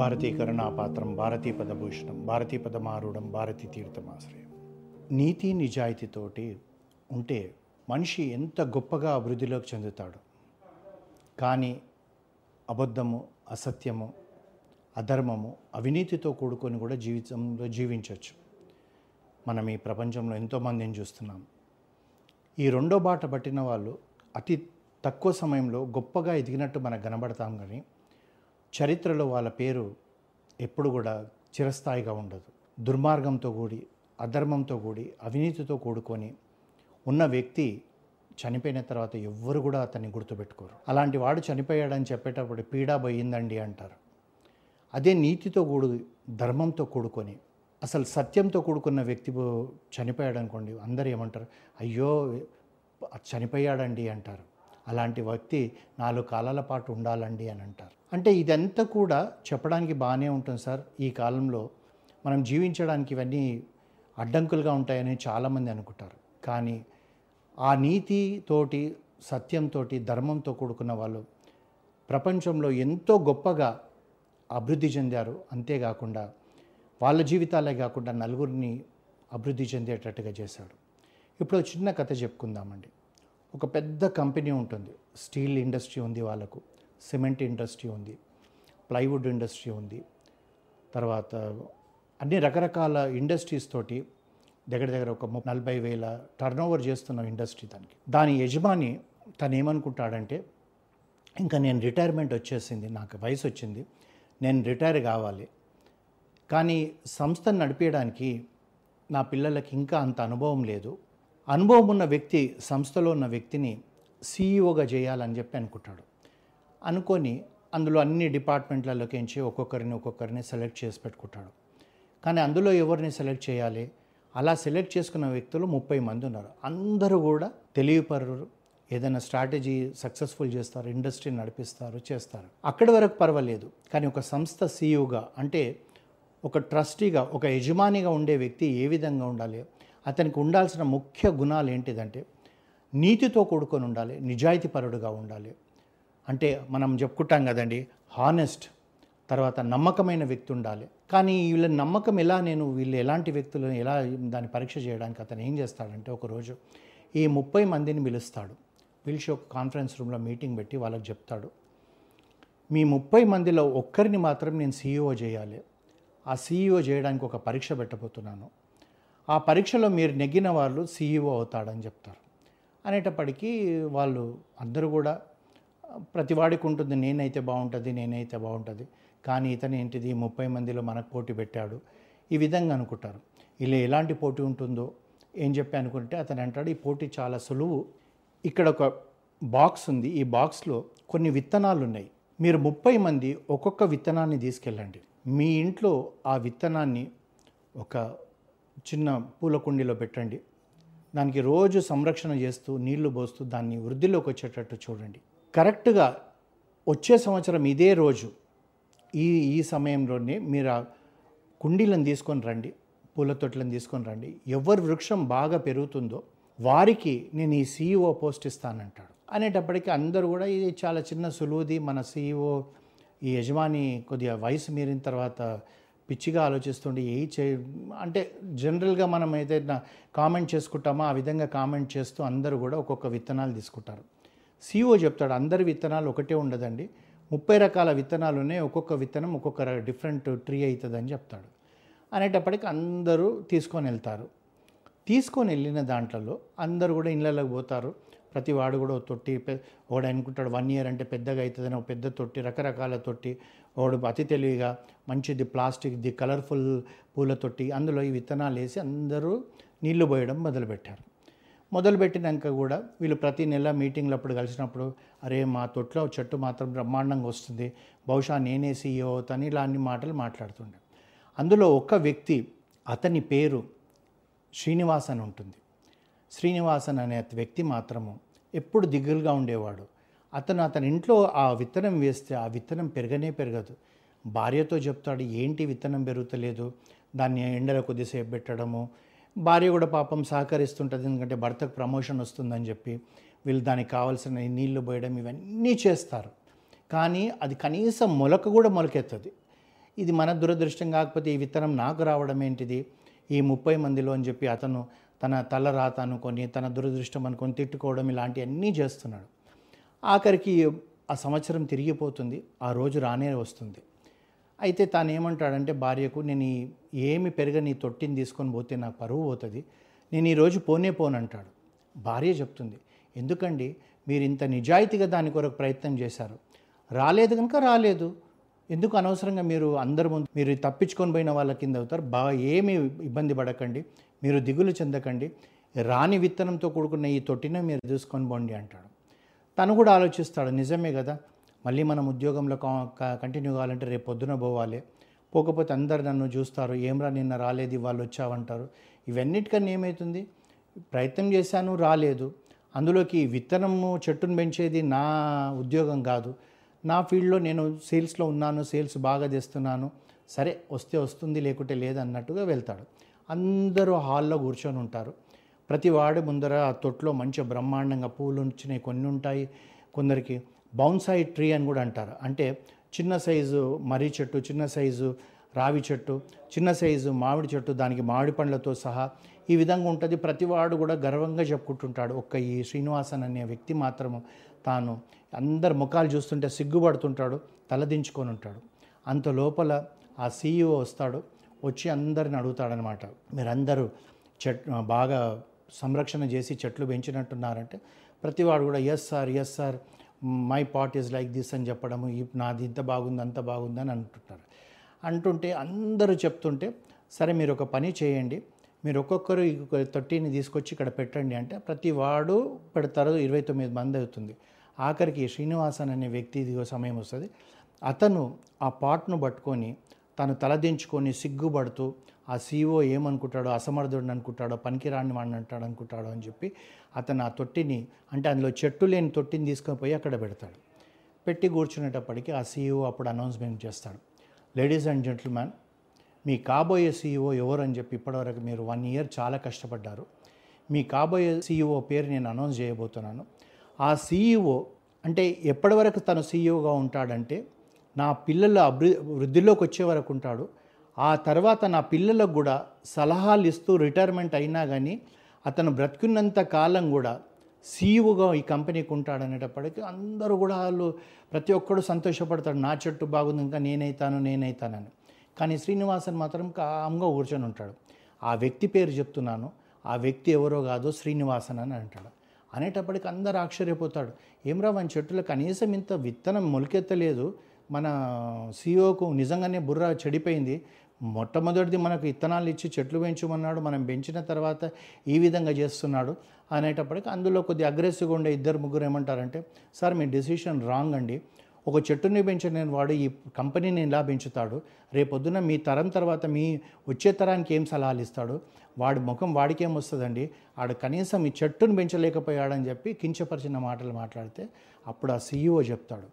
భారతీకరణాపాత్రం భారతీ పదభూషణం భారతీ పదమారూఢం భారతీ తీర్థమాశ్రయం నీతి నిజాయితీతోటి ఉంటే మనిషి ఎంత గొప్పగా అభివృద్ధిలోకి చెందుతాడు? కానీ అబద్ధము అసత్యము అధర్మము అవినీతితో కూడుకొని కూడా జీవితంలో జీవించవచ్చు మనం ఈ ప్రపంచంలో ఎంతోమందిని చూస్తున్నాం. ఈ రెండో బాట పట్టిన వాళ్ళు అతి తక్కువ సమయంలో గొప్పగా ఎదిగినట్టు మనకు కనబడతాం కానీ చరిత్రలో వాళ్ళ పేరు ఎప్పుడు కూడా చిరస్థాయిగా ఉండదు. దుర్మార్గంతో కూడి అధర్మంతో కూడి అవినీతితో కూడుకొని ఉన్న వ్యక్తి చనిపోయిన తర్వాత ఎవ్వరు కూడా అతన్ని గుర్తుపెట్టుకోరు. అలాంటి వాడు చనిపోయాడని చెప్పేటప్పుడు పీడా పోయిందండి అంటారు. అదే నీతితో కూడు ధర్మంతో కూడుకొని అసలు సత్యంతో కూడుకున్న వ్యక్తి చనిపోయాడు అనుకోండి అందరు ఏమంటారు అయ్యో చనిపోయాడండి అంటారు. అలాంటి వ్యక్తి నాలుగు కాలాల పాటు ఉండాలండి అని అంటారు. అంటే ఇదంతా కూడా చెప్పడానికి బాగానే ఉంటుంది సార్. ఈ కాలంలో మనం జీవించడానికి ఇవన్నీ అడ్డంకులుగా ఉంటాయని చాలామంది అనుకుంటారు. కానీ ఆ నీతితోటి సత్యంతో ధర్మంతో కూడుకున్న వాళ్ళు ప్రపంచంలో ఎంతో గొప్పగా అభివృద్ధి చెందారు. అంతేకాకుండా వాళ్ళ జీవితాలే కాకుండా నలుగురిని అభివృద్ధి చెందేటట్టుగా చేశాడు ఇప్పుడు చిన్న కథ చెప్పుకుందామండి. ఒక పెద్ద కంపెనీ ఉంటుంది. స్టీల్ ఇండస్ట్రీ ఉంది వాళ్ళకు సిమెంట్ ఇండస్ట్రీ ఉంది ప్లైవుడ్ ఇండస్ట్రీ ఉంది. తర్వాత అన్ని రకరకాల ఇండస్ట్రీస్ తోటి దగ్గర దగ్గర ఒక నలభై వేల టర్న్ ఓవర్ చేస్తున్న ఇండస్ట్రీ దానికి. దాని యజమాని తను ఏమనుకుంటాడంటే ఇంకా నేను రిటైర్మెంట్ వచ్చేసింది నాకు వయసు వచ్చింది నేను రిటైర్ కావాలి. కానీ సంస్థను నడిపించడానికి నా పిల్లలకి ఇంకా అంత అనుభవం లేదు. అనుభవం ఉన్న వ్యక్తి సంస్థలో ఉన్న వ్యక్తిని సీఈఓగా చేయాలని చెప్పి అనుకుంటాడు. అనుకొని అందులో అన్ని డిపార్ట్మెంట్లలోకించి ఒక్కొక్కరిని ఒక్కొక్కరిని సెలెక్ట్ చేసి పెట్టుకుంటాడు. కానీ అందులో ఎవరిని సెలెక్ట్ చేయాలి? అలా సెలెక్ట్ చేసుకున్న వ్యక్తులు ముప్పై మంది ఉన్నారు. అందరూ కూడా తెలివిపరులు. ఏదైనా స్ట్రాటజీ సక్సెస్ఫుల్ చేస్తారు ఇండస్ట్రీ నడిపిస్తారు చేస్తారు. అక్కడి వరకు పర్వాలేదు. కానీ ఒక సంస్థ సీఈఓగా అంటే ఒక ట్రస్టీగా ఒక యజమానిగా ఉండే వ్యక్తి ఏ విధంగా ఉండాలి? అతనికి ఉండాల్సిన ముఖ్య గుణాలు ఏంటిదంటే నీతితో కూడుకొని ఉండాలి నిజాయితీపరుడుగా ఉండాలి. అంటే మనం చెప్పుకుంటాం కదండి హానెస్ట్ తర్వాత నమ్మకమైన వ్యక్తి ఉండాలి. కానీ వీళ్ళ నమ్మకం ఎలా నేను వీళ్ళు ఎలాంటి వ్యక్తులను ఎలా దాన్ని పరీక్ష చేయడానికి అతను ఏం చేస్తాడంటే ఒకరోజు ఈ ముప్పై మందిని పిలుస్తాడు. పిలిచి ఒక కాన్ఫరెన్స్ రూమ్లో మీటింగ్ పెట్టి వాళ్ళకి చెప్తాడు. మీ ముప్పై మందిలో ఒక్కరిని మాత్రం నేను సీఈఓ చేయాలి. ఆ సీఈఓ చేయడానికి ఒక పరీక్ష పెట్టబోతున్నాను. ఆ పరీక్షలో మీరు నెగ్గిన వాళ్ళు సీఈఓ అవుతాడని చెప్తారు. అనేటప్పటికీ వాళ్ళు అందరూ కూడా ప్రతివాడికి ఉంటుంది నేనైతే బాగుంటుంది నేనైతే బాగుంటుంది కానీ ఇతను ఏంటిది ముప్పై మందిలో మనకు పోటీ పెట్టాడు ఈ విధంగా అనుకుంటారు. ఇలా ఎలాంటి పోటీ ఉంటుందో ఏం చెప్పి అనుకుంటే అతను అంటాడు ఈ పోటీ చాలా సులువు ఇక్కడ ఒక బాక్స్ ఉంది ఈ బాక్స్లో కొన్ని విత్తనాలు ఉన్నాయి. మీరు ముప్పై మంది ఒక్కొక్క విత్తనాన్ని తీసుకెళ్ళండి. మీ ఇంట్లో ఆ విత్తనాన్ని ఒక చిన్న పూల కుండీలో పెట్టండి. దానికి రోజు సంరక్షణ చేస్తూ నీళ్ళు పోస్తూ దాన్ని వృద్ధిలోకి వచ్చేటట్టు చూడండి. కరెక్ట్గా వచ్చే సంవత్సరం ఇదే రోజు. ఈ ఈ సమయంలోనే మీరు ఆ కుండీలను తీసుకొని రండి. పూల తొట్లను తీసుకొని రండి. ఎవరి వృక్షం బాగా పెరుగుతుందో వారికి నేను ఈ సీఈఓ పోస్ట్ ఇస్తానంటాడు. అనేటప్పటికీ అందరూ కూడా ఇది చాలా చిన్న సులువుది. మన సీఈఓ ఈ యజమాని కొద్దిగా వయసు మీరిన తర్వాత పిచ్చిగా ఆలోచిస్తుండే ఏ చే అంటే జనరల్గా మనం ఏదైనా కామెంట్ చేసుకుంటామో ఆ విధంగా కామెంట్ చేస్తూ అందరూ కూడా ఒక్కొక్క విత్తనాలు తీసుకుంటారు. సీఓ చెప్తాడు అందరి విత్తనాలు ఒకటే ఉండదండి. ముప్పై రకాల విత్తనాలు ఉన్నాయి ఒక్కొక్క విత్తనం ఒక్కొక్క డిఫరెంట్ ట్రీ అవుతుందని చెప్తాడు. అనేటప్పటికి అందరూ తీసుకొని వెళ్తారు. తీసుకొని వెళ్ళిన దాంట్లో అందరూ కూడా ఇళ్ళలోకి పోతారు. ప్రతి వాడు కూడా తొట్టి పె- ఒకడు అనుకుంటాడు వన్ ఇయర్ అంటే పెద్దగా అవుతుందని ఒక పెద్ద తొట్టి రకరకాల తొట్టి వాడు అతి తెలివిగా మంచిది ప్లాస్టిక్ది కలర్ఫుల్ పూల తొట్టి అందులో ఈ విత్తనాలు వేసి అందరూ నీళ్ళు పోయడం మొదలుపెట్టారు. మొదలుపెట్టినాక కూడా వీళ్ళు ప్రతి నెల మీటింగ్లు అప్పుడు కలిసినప్పుడు అరే మా తొట్లో చెట్టు మాత్రం బ్రహ్మాండంగా వస్తుంది. బహుశా నేనే సీఈఓ అవుతాను ఇలా అన్ని మాటలు మాట్లాడుతుండే. అందులో ఒక వ్యక్తి అతని పేరు శ్రీనివాసన్ అని ఉంటుంది. శ్రీనివాసన్ అనే వ్యక్తి మాత్రము ఎప్పుడు దిగులుగా ఉండేవాడు. అతను అతని ఇంట్లో ఆ విత్తనం వేస్తే ఆ విత్తనం పెరగనే పెరగదు. భార్యతో చెప్తాడు ఏంటి విత్తనం పెరుగుతలేదు? దాన్ని ఎండలో కొద్దిసేపు పెట్టడము. భార్య కూడా పాపం సహకరిస్తుంటుంది ఎందుకంటే భర్తకు ప్రమోషన్ వస్తుందని చెప్పి వీళ్ళు దానికి కావాల్సిన నీళ్ళు పోయడం ఇవన్నీ చేస్తారు. కానీ అది కనీసం మొలక కూడా మొలకెత్తది. ఇది మన దురదృష్టం కాకపోతే ఈ విత్తనం నాకు రావడం ఏంటిది? ఈ ముప్పై మందిలో అని చెప్పి అతను తన తల రాత అనుకొని తన దురదృష్టం అనుకొని తిట్టుకోవడం ఇలాంటివన్నీ చేస్తున్నాడు. ఆఖరికి ఆ సంవత్సరం తిరిగిపోతుంది ఆ రోజు రానే వస్తుంది. అయితే తాను ఏమంటాడంటే భార్యకు నేను ఏమి పెరగని తొట్టిని తీసుకొని పోతే నాకు పరువు పోతుంది నేను ఈరోజు పోనే పోనంటాడు భార్య చెప్తుంది ఎందుకండి? మీరు ఇంత నిజాయితీగా దాని కొరకు ప్రయత్నం చేశారు. రాలేదు కనుక రాలేదు. ఎందుకు అనవసరంగా మీరు అందరి ముందు మీరు తప్పించుకొని పోయిన వాళ్ళ కింద అవుతారు? బాగా ఏమీ ఇబ్బంది పడకండి మీరు దిగులు చెందకండి రాని విత్తనంతో కూడుకున్న ఈ తొట్టినే మీరు చూసుకొని పోండి అంటాడు. తను కూడా ఆలోచిస్తాడు నిజమే కదా మళ్ళీ మనం ఉద్యోగంలో కంటిన్యూ కావాలంటే రేపు పొద్దున పోవాలి. పోకపోతే అందరు నన్ను చూస్తారు ఏమ్రా నిన్న రాలేదు వాళ్ళు వచ్చావంటారు. ఇవన్నిటికన్నా ఏమవుతుంది ప్రయత్నం చేశాను రాలేదు. అందులోకి విత్తనము చెట్టును పెంచేది నా ఉద్యోగం కాదు. నా ఫీల్డ్లో నేను సేల్స్లో ఉన్నాను సేల్స్ బాగా తెస్తున్నాను సరే వస్తే వస్తుంది లేకుంటే లేదన్నట్టుగా వెళ్తాడు. అందరూ హాల్లో కూర్చొని ఉంటారు. ప్రతి వాడి ముందర ఆ తొట్లో మంచి బ్రహ్మాండంగా పూలు వచ్చినాయి కొన్ని ఉంటాయి కొందరికి బౌన్సాయి ట్రీ అని కూడా అంటారు. అంటే చిన్న సైజు మర్రి చెట్టు చిన్న సైజు రావి చెట్టు చిన్న సైజు మామిడి చెట్టు దానికి మామిడి పండ్లతో సహా ఈ విధంగా ఉంటుంది. ప్రతివాడు కూడా గర్వంగా చెప్పుకుంటుంటాడు. ఒక్క ఈ శ్రీనివాసన్ అనే వ్యక్తి మాత్రము తాను అందరు ముఖాలు చూస్తుంటే సిగ్గుపడుతుంటాడు తలదించుకొని ఉంటాడు. అంత లోపల ఆ సీఈఓ వస్తాడు. వచ్చి అందరిని అడుగుతాడనమాట మీరందరూ చెట్ బాగా సంరక్షణ చేసి చెట్లు పెంచినట్టున్నారంటే ప్రతివాడు కూడా yes sir yes sir my pot is like this అని చెప్పడము నాది ఇంత బాగుంది అంత బాగుంది అని అంటుంటారు. అంటుంటే అందరూ చెప్తుంటే సరే మీరు ఒక పని చేయండి మీరు ఒక్కొక్కరు తొట్టిని తీసుకొచ్చి ఇక్కడ పెట్టండి అంటే ప్రతి వాడు పెడతారు ఇరవై తొమ్మిది మంది అవుతుంది. ఆఖరికి శ్రీనివాసన్ అనే వ్యక్తి ఇదిగో సమయం వస్తుంది. అతను ఆ పాట్ను పట్టుకొని తను తలదించుకొని సిగ్గుపడుతూ ఆ సీఓ ఏమనుకుంటాడో అసమర్థుడిని అనుకుంటాడో పనికిరాని వాడిని అంటాడు అనుకుంటాడో అని చెప్పి అతను ఆ తొట్టిని అంటే అందులో చెట్టు లేని తొట్టిని తీసుకొని పోయి అక్కడ పెడతాడు. పెట్టి కూర్చునేటప్పటికి ఆ సీఈఓ అప్పుడు అనౌన్స్మెంట్ చేస్తాడు. లేడీస్ అండ్ జెంటిల్మెన్ మీ కాబోయే సీఈఓ ఎవరు అని చెప్పి ఇప్పటివరకు మీరు వన్ ఇయర్ చాలా కష్టపడ్డారు. మీ కాబోయే సీఈఓ పేరు నేను అనౌన్స్ చేయబోతున్నాను. ఆ సీఈఓ అంటే ఎప్పటివరకు తను సీఈఓగా ఉంటాడంటే నా పిల్లల అభి వృద్ధిలోకి వచ్చే వరకు ఉంటాడు. ఆ తర్వాత నా పిల్లలకు కూడా సలహాలు ఇస్తూ రిటైర్మెంట్ అయినా కానీ అతను బ్రతికున్నంత కాలం కూడా సీఈఓగా ఈ కంపెనీకి ఉంటాడు అనేటప్పటికీ అందరూ కూడా వాళ్ళు ప్రతి ఒక్కడు సంతోషపడతాడు. నా చెట్టు బాగుంది ఇంకా నేనైతాను నేనైతానని. కానీ శ్రీనివాసన్ మాత్రం కామ్గా కూర్చొని ఉంటాడు. ఆ వ్యక్తి పేరు చెప్తున్నాను. ఆ వ్యక్తి ఎవరో కాదో శ్రీనివాసన్ అని అంటాడు. అనేటప్పటికి అందరు ఆశ్చర్యపోతాడు ఏమ్రా మన చెట్టులో కనీసం ఇంత విత్తనం మొలకెత్తలేదు. మన సీఓకు నిజంగానే బుర్ర చెడిపోయింది. మొట్టమొదటిది మనకు ఇత్తనాలు ఇచ్చి చెట్లు పెంచమన్నాడు మనం పెంచిన తర్వాత ఈ విధంగా చేస్తున్నాడు అనేటప్పటికి అందులో కొద్ది అగ్రెసివ్గా ఉండే ఇద్దరు ముగ్గురు ఏమంటారంటే సార్ మీ డెసిషన్ రాంగ్ అండి. ఒక చెట్టుని పెంచిన వాడు ఈ కంపెనీని ఇలా పెంచుతాడు? రేపొద్దున మీ తరం తర్వాత మీ వచ్చే తరానికి ఏం సలహాలు ఇస్తాడు? వాడి ముఖం వాడికేం వస్తుందండి? ఆడు కనీసం ఈ చెట్టును పెంచలేకపోయాడని చెప్పి కించపరిచిన మాటలు మాట్లాడితే అప్పుడు ఆ సీఈఓ చెప్తాడు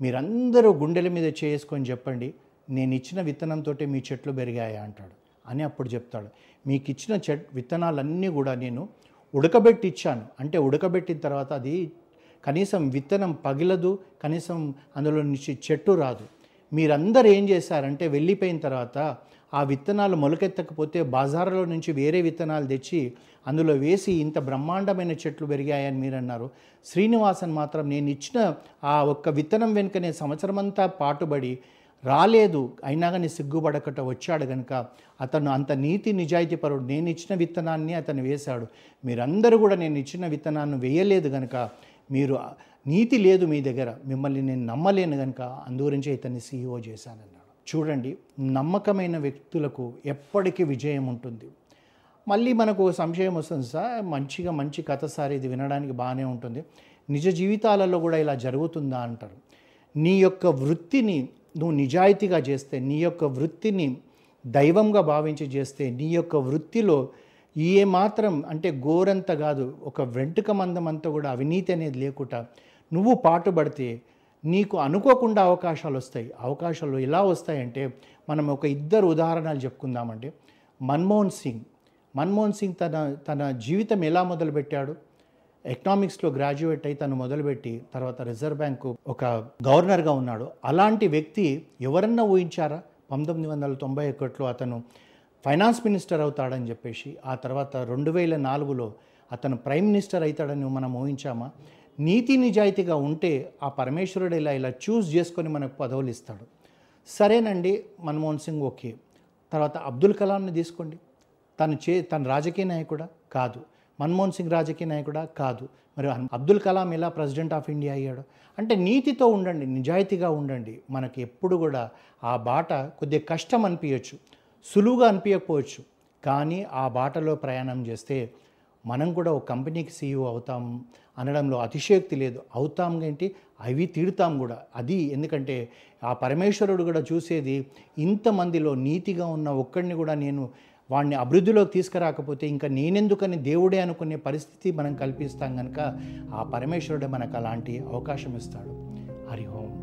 మీరందరూ గుండెల మీద చేసుకొని చెప్పండి. నేను ఇచ్చిన విత్తనంతో మీ చెట్లు పెరిగాయా అంటాడు. అని అప్పుడు చెప్తాడు. మీకు ఇచ్చిన చెట్ విత్తనాలన్నీ కూడా నేను ఉడకబెట్టి ఇచ్చాను అంటే ఉడకబెట్టిన తర్వాత అది కనీసం విత్తనం పగిలదు కనీసం అందులో నుంచి చెట్టు రాదు. మీరందరూ ఏం చేశారంటే వెళ్ళిపోయిన తర్వాత ఆ విత్తనాలు మొలకెత్తకపోతే బజార్లో నుంచి వేరే విత్తనాలు తెచ్చి అందులో వేసి ఇంత బ్రహ్మాండమైన చెట్లు పెరిగాయని మీరు అన్నారు శ్రీనివాసన్ మాత్రం నేను ఇచ్చిన ఆ ఒక్క విత్తనం వెనుకనే సంవత్సరమంతా పాటుబడి రాలేదు. అయినా కానీ సిగ్గుపడకట వచ్చాడు కనుక అతను అంత నీతి నిజాయితీ పరుడు నేను ఇచ్చిన విత్తనాన్ని అతను వేశాడు. మీరందరూ కూడా నేను ఇచ్చిన విత్తనాన్ని వేయలేదు కనుక మీరు నీతి లేదు మీ దగ్గర. మిమ్మల్ని నేను నమ్మలేను కనుక అందుగురించి ఇతన్ని సీఈఓ చేశానన్నాడు. చూడండి నమ్మకమైన వ్యక్తులకు ఎప్పటికీ విజయం ఉంటుంది. మళ్ళీ మనకు సంశయం వస్తుంది సార్. మంచిగా మంచి కథ సార్ ఇది వినడానికి బాగానే ఉంటుంది. నిజ జీవితాలలో కూడా ఇలా జరుగుతుందా అంటారు. నీ యొక్క వృత్తిని నువ్వు నిజాయితీగా చేస్తే నీ యొక్క వృత్తిని దైవంగా భావించి చేస్తే నీ యొక్క వృత్తిలో ఏ మాత్రం అంటే గోరంత కాదు ఒక వెంట్రుక మందం అంతా కూడా అవినీతి అనేది లేకుండా నువ్వు పాటుపడితే నీకు అనుకోకుండా అవకాశాలు వస్తాయి. అవకాశాలు ఎలా వస్తాయంటే మనం ఒక ఇద్దరు ఉదాహరణలు చెప్పుకుందామంటే మన్మోహన్ సింగ్. మన్మోహన్ సింగ్ తన తన జీవితం ఎలా మొదలుపెట్టాడు? ఎకనామిక్స్లో గ్రాడ్యుయేట్ అయి తను మొదలుపెట్టి తర్వాత రిజర్వ్ బ్యాంకు ఒక గవర్నర్గా ఉన్నాడు. అలాంటి వ్యక్తి ఎవరన్నా ఊహించారా? పంతొమ్మిది వందల తొంభై ఒకటిలో అతను ఫైనాన్స్ మినిస్టర్ అవుతాడని చెప్పేసి ఆ తర్వాత రెండు వేల నాలుగులో అతను ప్రైమ్ మినిస్టర్ అవుతాడని మనం ఊహించామా? నీతి నిజాయితీగా ఉంటే ఆ పరమేశ్వరుడు ఇలా ఇలా చూస్ చేసుకొని మనకు పదవులు ఇస్తాడు. సరేనండి మన్మోహన్ సింగ్ ఓకే. తర్వాత అబ్దుల్ కలాంని తీసుకోండి. తను చే తన రాజకీయ నాయకుడా? కాదు. మన్మోహన్ సింగ్ రాజకీయ నాయకుడా? కాదు. మరి అబ్దుల్ కలాం ఎలా ప్రెసిడెంట్ ఆఫ్ ఇండియా అయ్యాడు? అంటే నీతితో ఉండండి నిజాయితీగా ఉండండి. మనకి ఎప్పుడు కూడా ఆ బాట కొద్దిగా కష్టం అనిపించచ్చు సులువుగా అనిపించకపోవచ్చు కానీ ఆ బాటలో ప్రయాణం చేస్తే మనం కూడా ఒక కంపెనీకి సీఈఓ అవుతాం అనడంలో అతిశయోక్తి లేదు. అవుతాం ఏంటి? అవి తీరుతాం కూడా. అది ఎందుకంటే ఆ పరమేశ్వరుడు కూడా చూసేది ఇంతమందిలో నీతిగా ఉన్న ఒక్కడిని కూడా నేను వాడిని అభివృద్ధిలోకి తీసుకురాకపోతే ఇంకా నేనెందుకని దేవుడే అనుకునే పరిస్థితి మనం కల్పిస్తాం కనుక ఆ పరమేశ్వరుడే మనకు అలాంటి అవకాశం ఇస్తాడు. హరి ఓం.